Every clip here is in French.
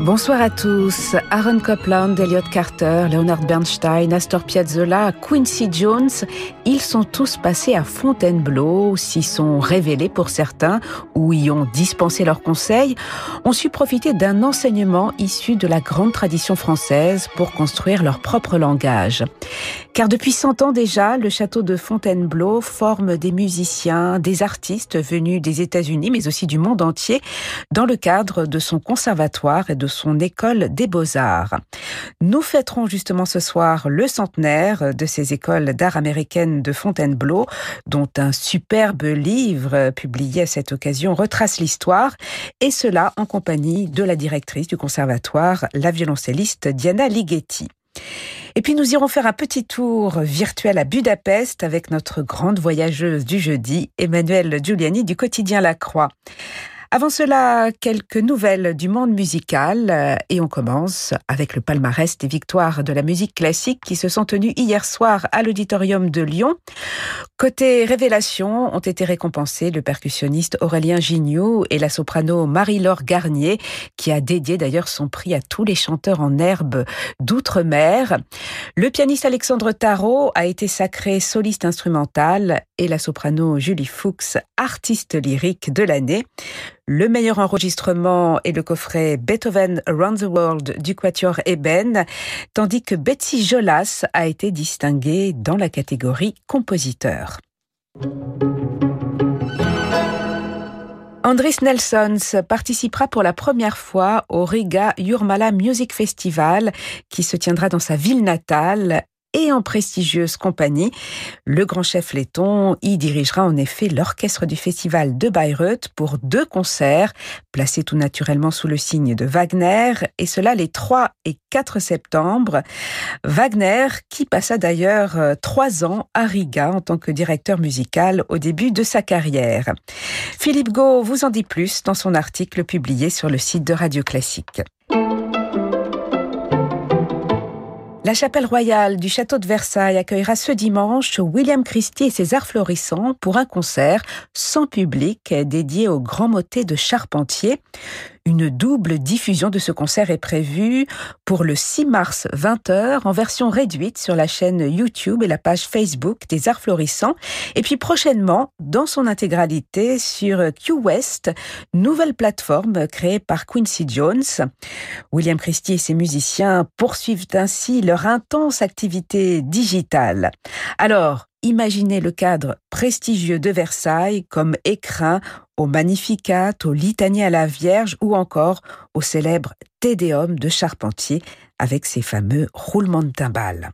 Bonsoir à tous. Aaron Copland, Elliot Carter, Leonard Bernstein, Astor Piazzolla, Quincy Jones, ils sont tous passés à Fontainebleau, s'y sont révélés pour certains ou y ont dispensé leurs conseils, ont su profiter d'un enseignement issu de la grande tradition française pour construire leur propre langage. Car depuis 100 ans déjà, le château de Fontainebleau forme des musiciens, des artistes venus des États-Unis mais aussi du monde entier dans le cadre de son conservatoire et de son école des beaux-arts. Nous fêterons justement ce soir le centenaire de ces écoles d'art américaines de Fontainebleau, dont un superbe livre publié à cette occasion retrace l'histoire, et cela en compagnie de la directrice du conservatoire, la violoncelliste Diana Ligeti. Et puis nous irons faire un petit tour virtuel à Budapest avec notre grande voyageuse du jeudi, Emmanuelle Giuliani du quotidien La Croix. Avant cela, quelques nouvelles du monde musical euh, et on commence avec le palmarès des victoires de la musique classique qui se sont tenues hier soir à l'auditorium de Lyon. Côté révélation, ont été récompensés le percussionniste Aurélien Gignot et la soprano Marie-Laure Garnier qui a dédié d'ailleurs son prix à tous les chanteurs en herbe d'outre-mer. Le pianiste Alexandre Tarot a été sacré soliste instrumental et la soprano Julie Fuchs artiste lyrique de l'année. Le meilleur enregistrement est le coffret Beethoven Around the World du Quatuor Eben, tandis que Betsy Jolas a été distinguée dans la catégorie compositeur. Andris Nelsons participera pour la première fois au Riga Jurmala Music Festival qui se tiendra dans sa ville natale et en prestigieuse compagnie. Le grand chef letton y dirigera en effet l'orchestre du festival de Bayreuth pour deux concerts, placés tout naturellement sous le signe de Wagner, et cela les 3 et 4 septembre. Wagner, qui passa d'ailleurs euh, trois ans à Riga en tant que directeur musical au début de sa carrière. Philippe Gau vous en dit plus dans son article publié sur le site de Radio Classique. La chapelle royale du château de Versailles accueillera ce dimanche William Christie et ses arts florissants pour un concert sans public dédié au grand motet de Charpentier. Une double diffusion de ce concert est prévue pour le 6 mars 20h en version réduite sur la chaîne YouTube et la page Facebook des Arts Florissants. Et puis prochainement, dans son intégralité sur Q West, nouvelle plateforme créée par Quincy Jones. William Christie et ses musiciens poursuivent ainsi leur intense activité digitale. Alors, imaginez le cadre prestigieux de Versailles comme écrin au Magnificat, au Litanie à la Vierge ou encore au célèbre Tédéum de Charpentier avec ses fameux roulements de timbales.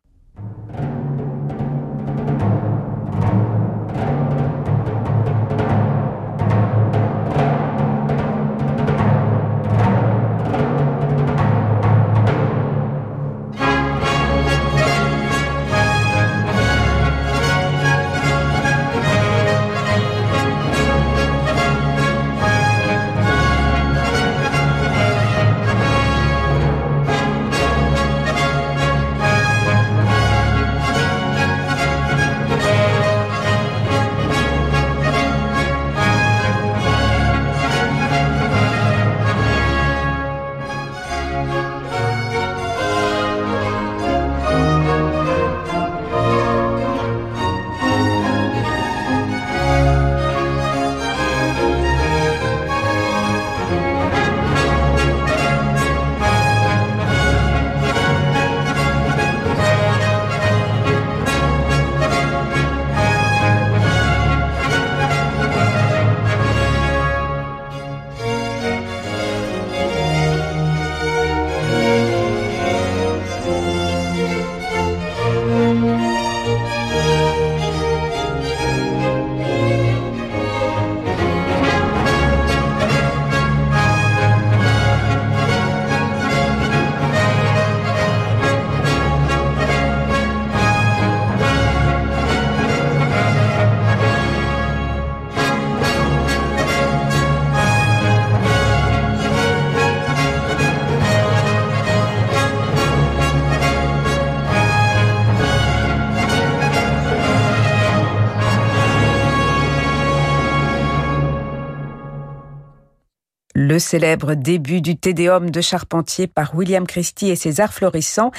Le célèbre début du Tédéum de Charpentier par William Christie et ses arts florissants.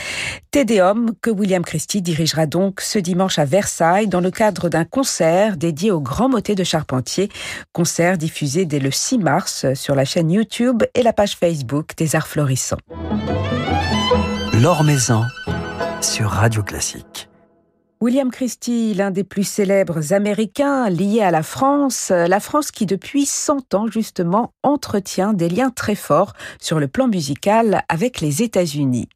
Tédéum que William Christie dirigera donc ce dimanche à Versailles dans le cadre d'un concert dédié au grand motet de Charpentier. Concert diffusé dès le 6 mars sur la chaîne YouTube et la page Facebook des arts florissants. L'Or sur Radio Classique. William Christie, l'un des plus célèbres Américains liés à la France, la France qui depuis 100 ans justement entretient des liens très forts sur le plan musical avec les États-Unis.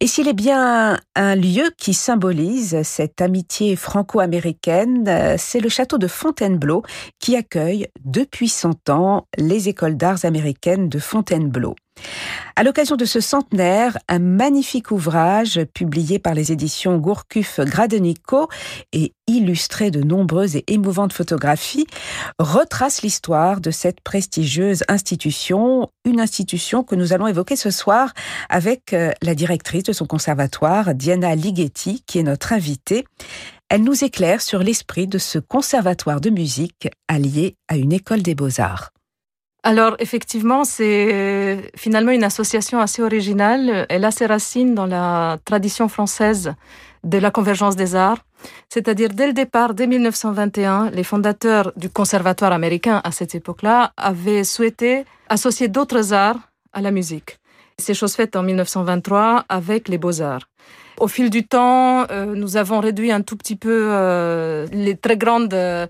Et s'il est bien un lieu qui symbolise cette amitié franco-américaine, c'est le château de Fontainebleau qui accueille depuis 100 ans les écoles d'arts américaines de Fontainebleau. À l'occasion de ce centenaire, un magnifique ouvrage publié par les éditions Gourcuff Gradenico et illustré de nombreuses et émouvantes photographies retrace l'histoire de cette prestigieuse institution, une institution que nous allons évoquer ce soir avec euh, la directrice de son conservatoire, Diana Ligeti, qui est notre invitée. Elle nous éclaire sur l'esprit de ce conservatoire de musique allié à une école des beaux-arts. Alors effectivement, c'est finalement une association assez originale. Elle a ses racines dans la tradition française de la convergence des arts. C'est-à-dire dès le départ, dès 1921, les fondateurs du conservatoire américain à cette époque-là avaient souhaité associer d'autres arts à la musique. C'est chose faite en 1923 avec les beaux-arts. Au fil du temps, euh, nous avons réduit un tout petit peu euh, les très grandes euh,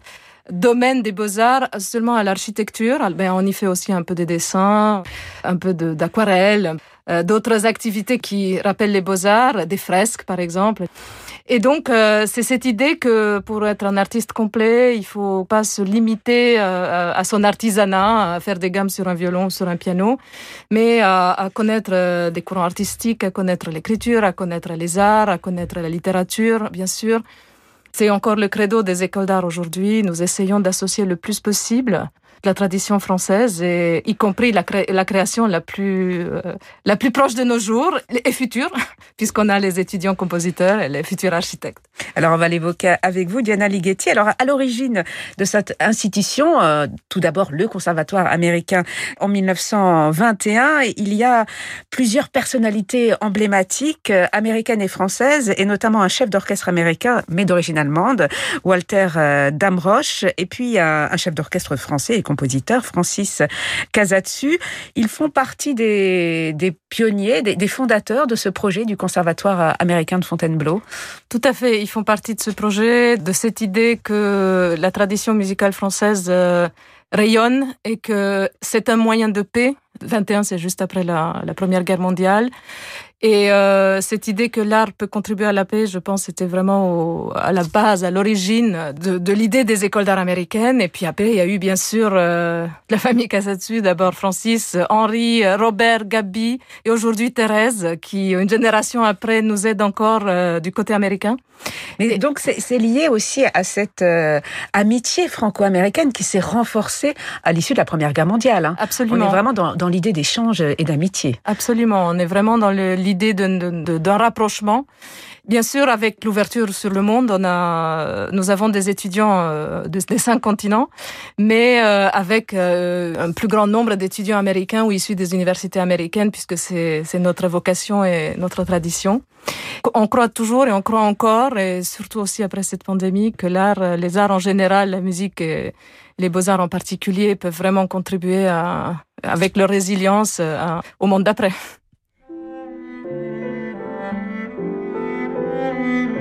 domaine des beaux-arts seulement à l'architecture. Ben, on y fait aussi un peu des dessins, un peu d'aquarelle, euh, d'autres activités qui rappellent les beaux-arts, des fresques par exemple. Et donc, euh, c'est cette idée que pour être un artiste complet, il faut pas se limiter euh, à son artisanat, à faire des gammes sur un violon sur un piano, mais à connaître des courants artistiques, à connaître l'écriture, à connaître les arts, à connaître la littérature, bien sûr, c'est encore le credo des écoles d'art aujourd'hui. Nous essayons d'associer le plus possible la tradition française, et y compris la, la création la plus, euh, la plus proche de nos jours et future, puisqu'on a les étudiants compositeurs et les futurs architectes. Alors, on va l'évoquer avec vous, Diana Ligeti. Alors, à l'origine de cette institution, euh, tout d'abord le Conservatoire américain en 1921, il y a plusieurs personnalités emblématiques euh, américaines et françaises, et notamment un chef d'orchestre américain, mais d'origine allemande, Walter Damrosch, et puis un, un chef d'orchestre français compositeur, Francis Casatsu. Ils font partie des, pionniers, des, fondateurs de ce projet du Conservatoire américain de Fontainebleau. Tout à fait, ils font partie de ce projet, de cette idée que la tradition musicale française euh, rayonne et que c'est un moyen de paix. 21, c'est juste après la, la Première Guerre mondiale et euh, cette idée que l'art peut contribuer à la paix, je pense, c'était vraiment à la base, à l'origine de, de l'idée des écoles d'art américaines. Et puis après, il y a eu bien sûr euh, la famille Casatsu, d'abord Francis, Henri, Robert, Gabi, et aujourd'hui Thérèse, qui une génération après nous aide encore euh, du côté américain. Mais donc c'est lié aussi à cette euh, amitié franco-américaine qui s'est renforcée à l'issue de la Première Guerre mondiale. Hein. Absolument. On est vraiment dans, dans l'idée d'échange et d'amitié. Absolument. On est vraiment dans l'idée d'un rapprochement. Bien sûr, avec l'ouverture sur le monde, on a, nous avons des étudiants euh, des cinq continents, mais euh, avec euh, un plus grand nombre d'étudiants américains ou issus des universités américaines, puisque c'est notre vocation et notre tradition. On croit toujours et on croit encore, et surtout aussi après cette pandémie, que l'art, les arts en général, la musique et les beaux-arts en particulier peuvent vraiment contribuer avec leur résilience au monde d'après. Alors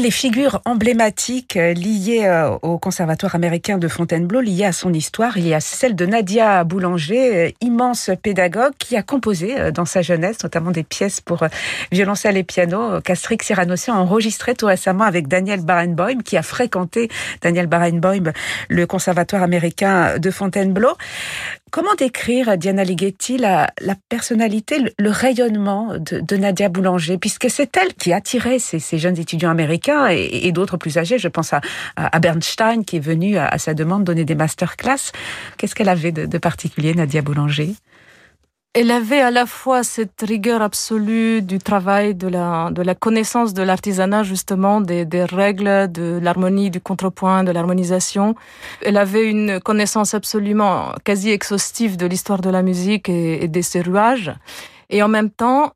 les figures emblématiques euh, liées euh, au Conservatoire américain de Fontainebleau, liées à son histoire, il y celle de Nadia Boulanger, euh, immense pédagogue qui a composé dans sa jeunesse notamment des pièces pour violoncelle et piano qu'Astrix Cyranossian a enregistré tout récemment avec Daniel Barenboim qui a fréquenté Daniel Barenboim le Conservatoire américain de Fontainebleau. Comment décrire, Diana Ligeti, la, personnalité, le, rayonnement de, Nadia Boulanger, puisque c'est elle qui attirait ces, jeunes étudiants américains et, d'autres plus âgés. Je pense à, à, Bernstein qui est venu à, sa demande donner des masterclass. Qu'est-ce qu'elle avait de particulier, Nadia Boulanger? Elle avait à la fois cette rigueur absolue du travail, de la, de la connaissance de l'artisanat, justement, des, des règles, de l'harmonie, du contrepoint, de l'harmonisation. Elle avait une connaissance absolument quasi exhaustive de l'histoire de la musique et, et des ses rouages. Et en même temps,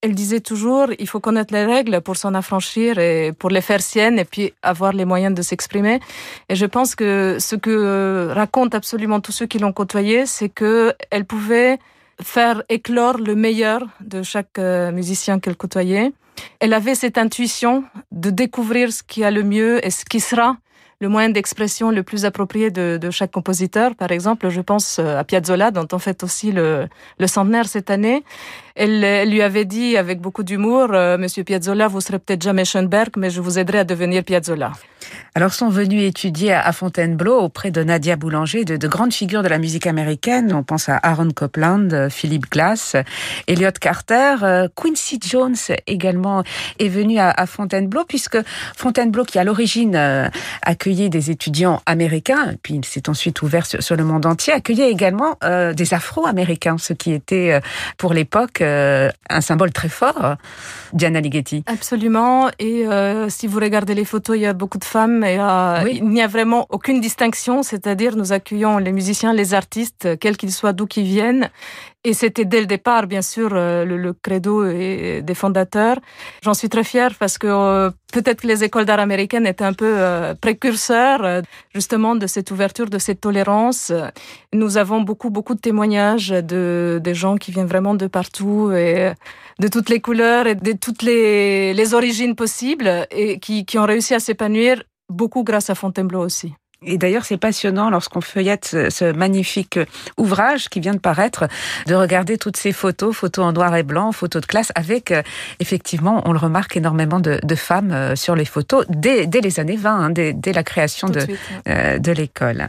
elle disait toujours, il faut connaître les règles pour s'en affranchir et pour les faire siennes et puis avoir les moyens de s'exprimer. Et je pense que ce que racontent absolument tous ceux qui l'ont côtoyée, c'est que elle pouvait faire éclore le meilleur de chaque euh, musicien qu'elle côtoyait. Elle avait cette intuition de découvrir ce qui a le mieux et ce qui sera le moyen d'expression le plus approprié de, de, chaque compositeur. Par exemple, je pense euh, à Piazzolla, dont on fait aussi le, le centenaire cette année. Elle, lui avait dit avec beaucoup d'humour, euh, Monsieur Piazzolla, vous serez peut-être jamais Schoenberg, mais je vous aiderai à devenir Piazzolla. Alors sont venus étudier à Fontainebleau auprès de Nadia Boulanger de, de, grandes figures de la musique américaine. On pense à Aaron Copland, euh, Philip Glass, Elliot Carter, euh, Quincy Jones également est venu à, Fontainebleau puisque Fontainebleau qui à l'origine accueillait des étudiants américains, puis il s'est ensuite ouvert sur, le monde entier, accueillait également des Afro-Américains, ce qui était pour l'époque euh, un symbole très fort, Diana Ligeti. Absolument. Et euh, si vous regardez les photos, il y a beaucoup de femmes et euh, il n'y a vraiment aucune distinction. C'est-à-dire, nous accueillons les musiciens, les artistes, quels qu'ils soient, d'où qu'ils viennent. Et c'était dès le départ, bien sûr, le, le credo des fondateurs. J'en suis très fière parce que peut-être que les écoles d'art américaines étaient un peu précurseurs justement de cette ouverture, de cette tolérance. Nous avons beaucoup, beaucoup de témoignages de des gens qui viennent vraiment de partout et de toutes les couleurs et de toutes les, les origines possibles et qui, qui ont réussi à s'épanouir beaucoup grâce à Fontainebleau aussi. Et d'ailleurs, c'est passionnant lorsqu'on feuillette ce, magnifique ouvrage qui vient de paraître, de regarder toutes ces photos, photos en noir et blanc, photos de classe, avec euh, effectivement, on le remarque énormément de, de femmes euh, sur les photos dès, dès les années 20, hein, dès, dès, la création de, euh, de l'école.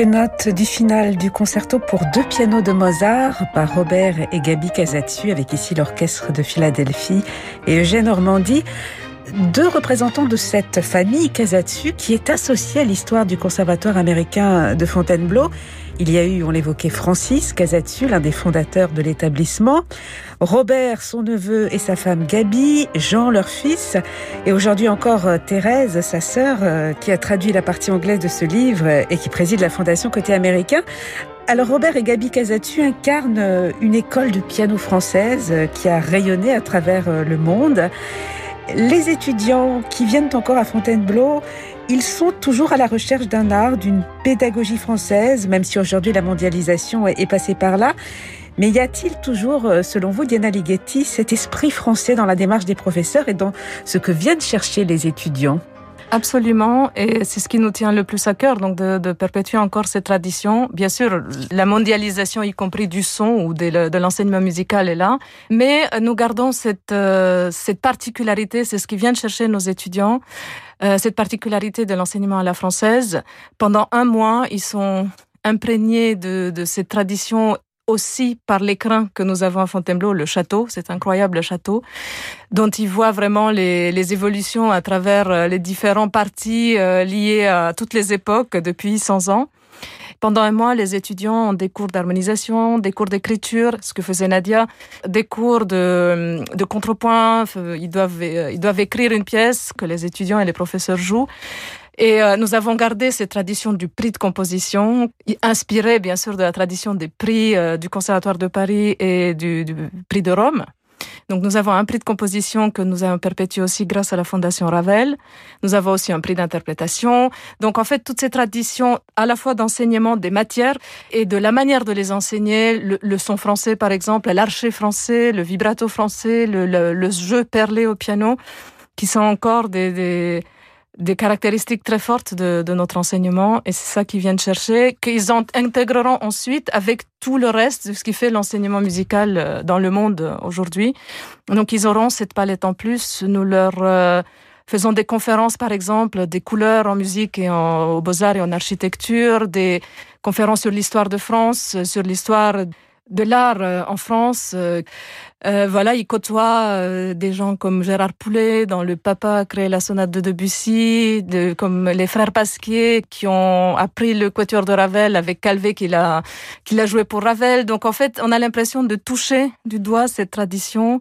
Quelques notes du final du concerto pour deux pianos de Mozart par Robert et Gabi Casatsu avec ici l'orchestre de Philadelphie et Eugène Normandie. deux représentants de cette famille Kazatsu qui est associée à l'histoire du conservatoire américain de Fontainebleau. Il y a eu, on l'évoquait, Francis Kazatsu, l'un des fondateurs de l'établissement, Robert, son neveu, et sa femme Gabi, Jean, leur fils, et aujourd'hui encore euh, Thérèse, sa sœur, euh, qui a traduit la partie anglaise de ce livre et qui préside la fondation côté américain. Alors Robert et Gabi Casatu incarnent euh, une école de piano française qui a rayonné à travers le monde. Les étudiants qui viennent encore à Fontainebleau ils sont toujours à la recherche d'un art, d'une pédagogie française, même si aujourd'hui la mondialisation est passée par là. Mais y a-t-il toujours, euh, selon vous, Diana Ligeti, cet esprit français dans la démarche des professeurs et dans ce que viennent chercher les étudiants? Absolument, et c'est ce qui nous tient le plus à cœur, donc de, perpétuer encore cette tradition. Bien sûr, la mondialisation, y compris du son ou de, l'enseignement musical, est là, mais nous gardons cette, euh, cette particularité, c'est ce qui vient de chercher nos étudiants. Euh, cette particularité de l'enseignement à la française. Pendant un mois, ils sont imprégnés de, de cette tradition aussi par l'écrin que nous avons à Fontainebleau, le château, cet incroyable château, dont ils voient vraiment les, évolutions à travers euh, les différents partis euh, liés à toutes les époques depuis 100 ans. Pendant un mois, les étudiants ont des cours d'harmonisation, des cours d'écriture, ce que faisait Nadia, des cours de, de contrepoint. Ils doivent, euh, ils doivent écrire une pièce que les étudiants et les professeurs jouent. Et euh, nous avons gardé cette tradition du prix de composition, inspirée bien sûr de la tradition des prix euh, du Conservatoire de Paris et du, du prix de Rome. Donc nous avons un prix de composition que nous avons perpétué aussi grâce à la Fondation Ravel. Nous avons aussi un prix d'interprétation. Donc en fait, toutes ces traditions, à la fois d'enseignement des matières et de la manière de les enseigner, le, son français par exemple, l'archer français, le vibrato français, le, le, jeu perlé au piano, qui sont encore des, des des caractéristiques très fortes de, de notre enseignement et c'est ça qu'ils viennent chercher, qu'ils intégreront ensuite avec tout le reste de ce qui fait l'enseignement musical euh, dans le monde euh, aujourd'hui. Donc ils auront cette palette en plus. Nous leur euh, faisons des conférences, par exemple, des couleurs en musique et en, aux beaux-arts et en architecture, des conférences sur l'histoire de France, sur l'histoire de l'art euh, en France. Euh, euh, voilà, il côtoie des gens comme Gérard Poulet, dans Le Papa a créé la sonate de Debussy, de, comme les frères Pasquier qui ont appris le quatuor de Ravel avec Calvé qui l'a qui l'a joué pour Ravel. Donc en fait, on a l'impression de toucher du doigt cette tradition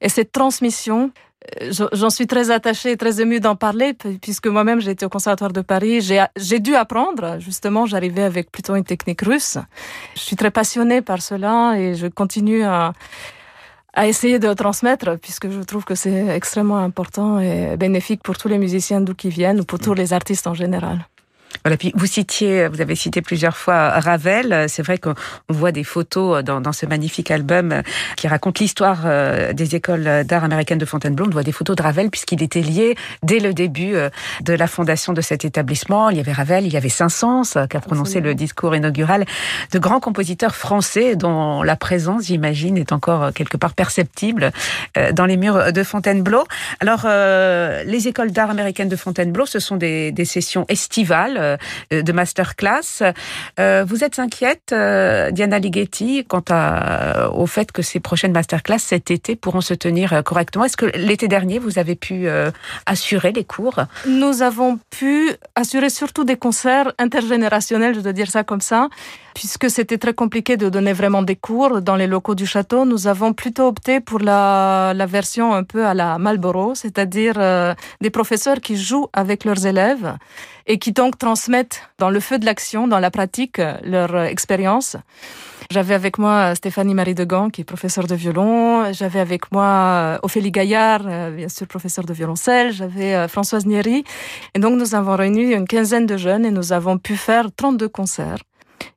et cette transmission. J'en suis très attachée et très émue d'en parler, puisque moi-même j'ai été au Conservatoire de Paris. J'ai dû apprendre, justement, j'arrivais avec plutôt une technique russe. Je suis très passionnée par cela et je continue à, à essayer de transmettre, puisque je trouve que c'est extrêmement important et bénéfique pour tous les musiciens d'où qu'ils viennent ou pour tous les artistes en général. Voilà, puis vous citiez, vous avez cité plusieurs fois Ravel. C'est vrai qu'on voit des photos dans, dans, ce magnifique album qui raconte l'histoire euh, des écoles d'art américaines de Fontainebleau. On voit des photos de Ravel puisqu'il était lié dès le début euh, de la fondation de cet établissement. Il y avait Ravel, il y avait Saint-Saëns qui a prononcé le discours inaugural de grands compositeurs français dont la présence, j'imagine, est encore quelque part perceptible euh, dans les murs de Fontainebleau. Alors, les écoles d'art américaines de Fontainebleau, ce sont des, des sessions estivales euh, de masterclass. Euh, vous êtes inquiète, euh, Diana Ligeti, quant à, au fait que ces prochaines masterclass cet été pourront se tenir correctement? Est-ce que l'été dernier, vous avez pu assurer les cours? Nous avons pu assurer surtout des concerts intergénérationnels, je dois dire ça comme ça, puisque c'était très compliqué de donner vraiment des cours dans les locaux du château. Nous avons plutôt opté pour la, la version un peu à la Marlborough, c'est-à-dire des professeurs qui jouent avec leurs élèves et qui donc transmettent dans le feu de l'action, dans la pratique, euh, leur euh, expérience. J'avais avec moi euh, Stéphanie Marie Degan, qui est professeure de violon. J'avais avec moi Ophélie Gaillard, bien sûr professeure de violoncelle. J'avais Françoise Nieri. Et donc nous avons réuni une quinzaine de jeunes et nous avons pu faire 32 concerts.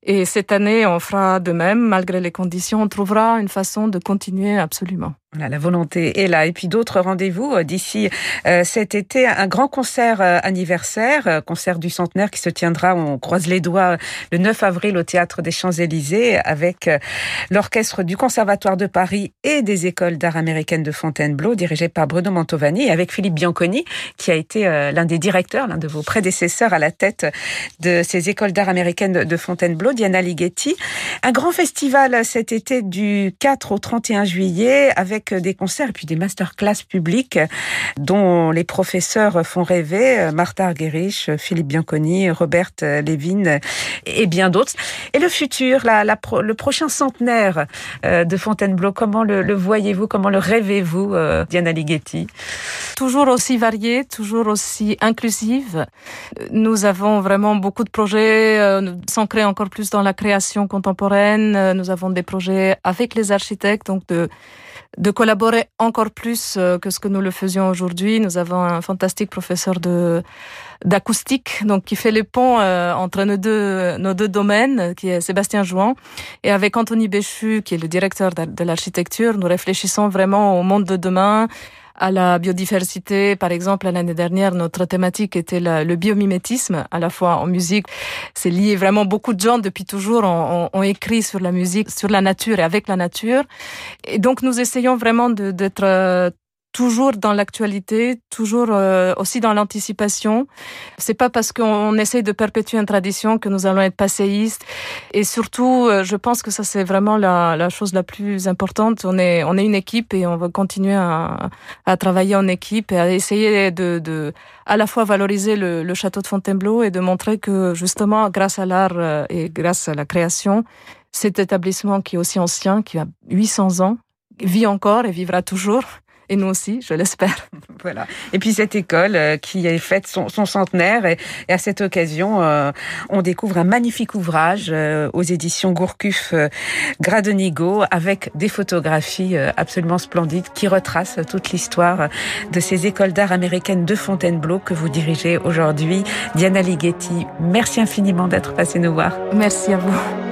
Et cette année, on fera de même, malgré les conditions. On trouvera une façon de continuer absolument la volonté est là. Et puis d'autres rendez-vous euh, d'ici euh, cet été. Un grand concert euh, anniversaire, concert du centenaire qui se tiendra, on croise les doigts, le 9 avril au Théâtre des Champs-Élysées avec l'orchestre du Conservatoire de Paris et des écoles d'art américaines de Fontainebleau dirigé par Bruno Mantovani et avec Philippe Bianconi qui a été l'un des directeurs, l'un de vos prédécesseurs à la tête de ces écoles d'art américaines de Fontainebleau, Diana Ligeti. Un grand festival cet été du 4 au 31 juillet avec des concerts et puis des masterclass publics dont les professeurs font rêver, Martha Argerich, Philippe Bianconi, Robert Levin et bien d'autres. Et le futur, le prochain centenaire de Fontainebleau, comment le, le voyez-vous, comment le rêvez-vous, Diana Ligeti? Toujours aussi varié, toujours aussi inclusive. Nous avons vraiment beaucoup de projets euh, s'ancrer encore plus dans la création contemporaine. Euh, nous avons des projets avec les architectes, donc de de collaborer encore plus euh, que ce que nous le faisions aujourd'hui. Nous avons un fantastique professeur de d'acoustique, donc qui fait les ponts euh, entre nos deux nos deux domaines, qui est Sébastien Jouan, et avec Anthony Béchu, qui est le directeur de l'architecture, nous réfléchissons vraiment au monde de demain, à la biodiversité. Par exemple, l'année dernière, notre thématique était le biomimétisme, à la fois en musique. C'est lié vraiment, beaucoup de gens depuis toujours ont, écrit sur la musique, sur la nature et avec la nature. Et donc, nous essayons vraiment d'être euh, toujours dans l'actualité, toujours euh, aussi dans l'anticipation. C'est pas parce qu'on essaye de perpétuer une tradition que nous allons être passéistes. Et surtout, euh, je pense que ça c'est vraiment la, la, chose la plus importante. On est on est une équipe et on va continuer à, à travailler en équipe et à essayer de, de à la fois valoriser le, le château de Fontainebleau et de montrer que justement grâce à l'art euh, et grâce à la création, cet établissement qui est aussi ancien, qui a 800 ans, vit encore et vivra toujours et nous aussi, je l'espère. Voilà. Et puis cette école euh, qui a fait son, son centenaire et, à cette occasion, euh, on découvre un magnifique ouvrage euh, aux éditions Gourcuff Gradenigo avec des photographies absolument splendides qui retracent toute l'histoire de ces écoles d'art américaines de Fontainebleau que vous dirigez aujourd'hui. Diana Ligeti, merci infiniment d'être passée nous voir. Merci à vous.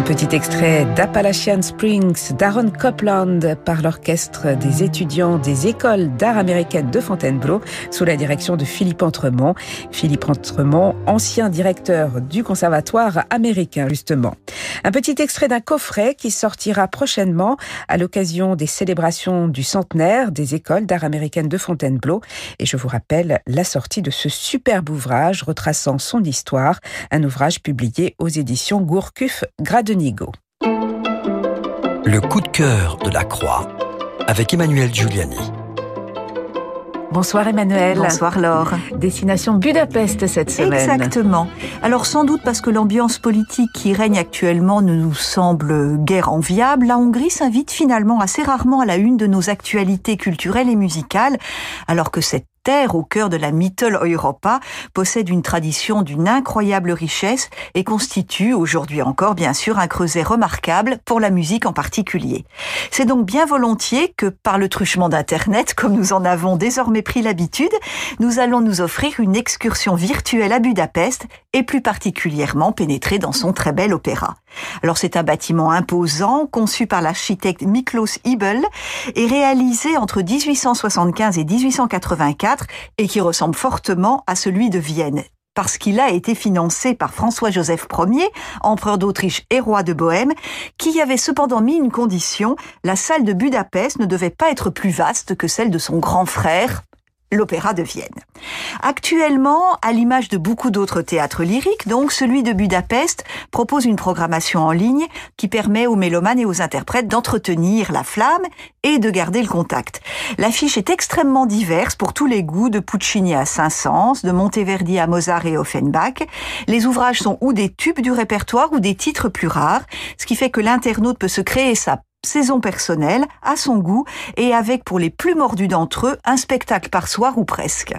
Un petit extrait d'Appalachian Springs d'Aaron Copland par l'orchestre des étudiants des écoles d'art américaines de Fontainebleau sous la direction de Philippe Entremont. Philippe Entremont, ancien directeur du conservatoire américain justement. Un petit extrait d'un coffret qui sortira prochainement à l'occasion des célébrations du centenaire des écoles d'art américaines de Fontainebleau. Et je vous rappelle la sortie de ce superbe ouvrage retraçant son histoire, un ouvrage publié aux éditions Gourcuff Le coup de cœur de la Croix avec Emmanuel Giuliani. Bonsoir Emmanuel. Bonsoir Laure. Destination Budapest cette semaine. Exactement. Alors sans doute parce que l'ambiance politique qui règne actuellement ne nous semble guère enviable, la Hongrie s'invite finalement assez rarement à la une de nos actualités culturelles et musicales, alors que cette terre au cœur de la Mitteleuropa, possède une tradition d'une incroyable richesse et constitue aujourd'hui encore bien sûr un creuset remarquable pour la musique en particulier. C'est donc bien volontiers que par le truchement d'Internet, comme nous en avons désormais pris l'habitude, nous allons nous offrir une excursion virtuelle à Budapest et plus particulièrement pénétrer dans son très bel opéra. Alors c'est un bâtiment imposant conçu par l'architecte Miklos Ibel et réalisé entre 1875 et 1884 et qui ressemble fortement à celui de Vienne. Parce qu'il a été financé par François-Joseph Ier, empereur d'Autriche et roi de Bohême, qui avait cependant mis une condition, la salle de Budapest ne devait pas être plus vaste que celle de son grand frère, l'Opéra de Vienne. Actuellement, à l'image de beaucoup d'autres théâtres lyriques, donc celui de Budapest propose une programmation en ligne qui permet aux mélomanes et aux interprètes d'entretenir la flamme et de garder le contact. L'affiche est extrêmement diverse pour tous les goûts, de Puccini à Saint-Saëns, de Monteverdi à Mozart et Offenbach. Les ouvrages sont ou des tubes du répertoire ou des titres plus rares, ce qui fait que l'internaute peut se créer sa saison personnelle, à son goût, et avec pour les plus mordus d'entre eux un spectacle par soir ou presque.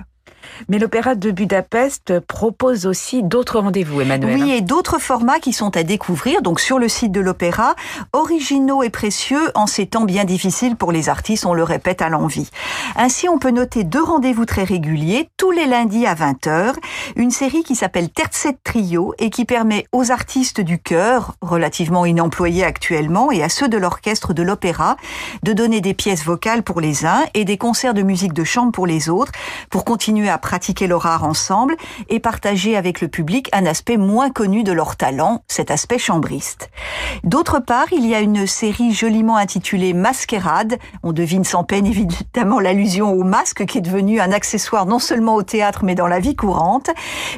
Mais l'Opéra de Budapest propose aussi d'autres rendez-vous, Emmanuel. Oui, et d'autres formats qui sont à découvrir, donc sur le site de l'Opéra, originaux et précieux en ces temps bien difficiles pour les artistes, on le répète à l'envie. Ainsi, on peut noter deux rendez-vous très réguliers, tous les lundis à 20h, une série qui s'appelle Tercet Trio et qui permet aux artistes du chœur, relativement inemployés actuellement, et à ceux de l'orchestre de l'Opéra, de donner des pièces vocales pour les uns et des concerts de musique de chambre pour les autres, pour continuer à pratiquer leur art ensemble et partager avec le public un aspect moins connu de leur talent, cet aspect chambriste. D'autre part, il y a une série joliment intitulée Masquerade. On devine sans peine évidemment l'allusion au masque qui est devenu un accessoire non seulement au théâtre mais dans la vie courante.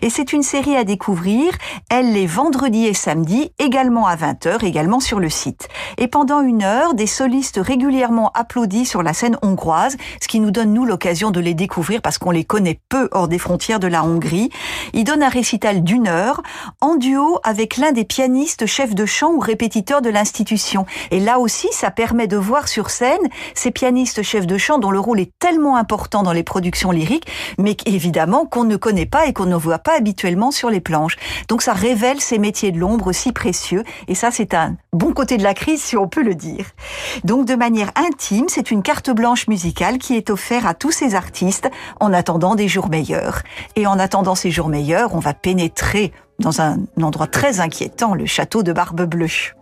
Et c'est une série à découvrir, elle les vendredis et samedis, également à 20h, également sur le site. Et pendant une heure, des solistes régulièrement applaudis sur la scène hongroise, ce qui nous donne nous l'occasion de les découvrir parce qu'on les connaît hors des frontières de la Hongrie. Il donne un récital d'une heure en duo avec l'un des pianistes chefs de chant ou répétiteurs de l'institution. Et là aussi, ça permet de voir sur scène ces pianistes chefs de chant dont le rôle est tellement important dans les productions lyriques, mais évidemment qu'on ne connaît pas et qu'on ne voit pas habituellement sur les planches. Donc ça révèle ces métiers de l'ombre si précieux. Et ça, c'est un bon côté de la crise, si on peut le dire. Donc de manière intime, c'est une carte blanche musicale qui est offerte à tous ces artistes en attendant des jours meilleurs. Et en attendant ces jours meilleurs, on va pénétrer dans un endroit très inquiétant, le château de Barbe Bleue.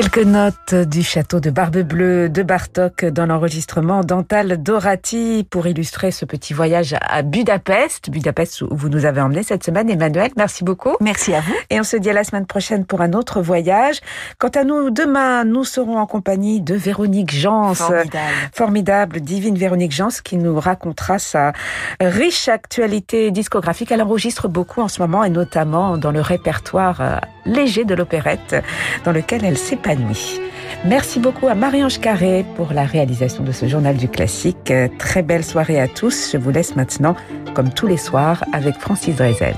Quelques notes du château de Barbe Bleue de Bartok dans l'enregistrement d'Antal Dorati pour illustrer ce petit voyage à Budapest. Budapest où vous nous avez emmené cette semaine. Emmanuel, merci beaucoup. Merci à vous. Et on se dit à la semaine prochaine pour un autre voyage. Quant à nous, demain, nous serons en compagnie de Véronique Jans. Formidable. Formidable, divine Véronique Jans qui nous racontera sa riche actualité discographique. Elle enregistre beaucoup en ce moment et notamment dans le répertoire euh, léger de l'opérette dans lequel elle Merci beaucoup à Marie-Ange Carré pour la réalisation de ce journal du classique. Très belle soirée à tous. Je vous laisse maintenant, comme tous les soirs, avec Francis Drezel.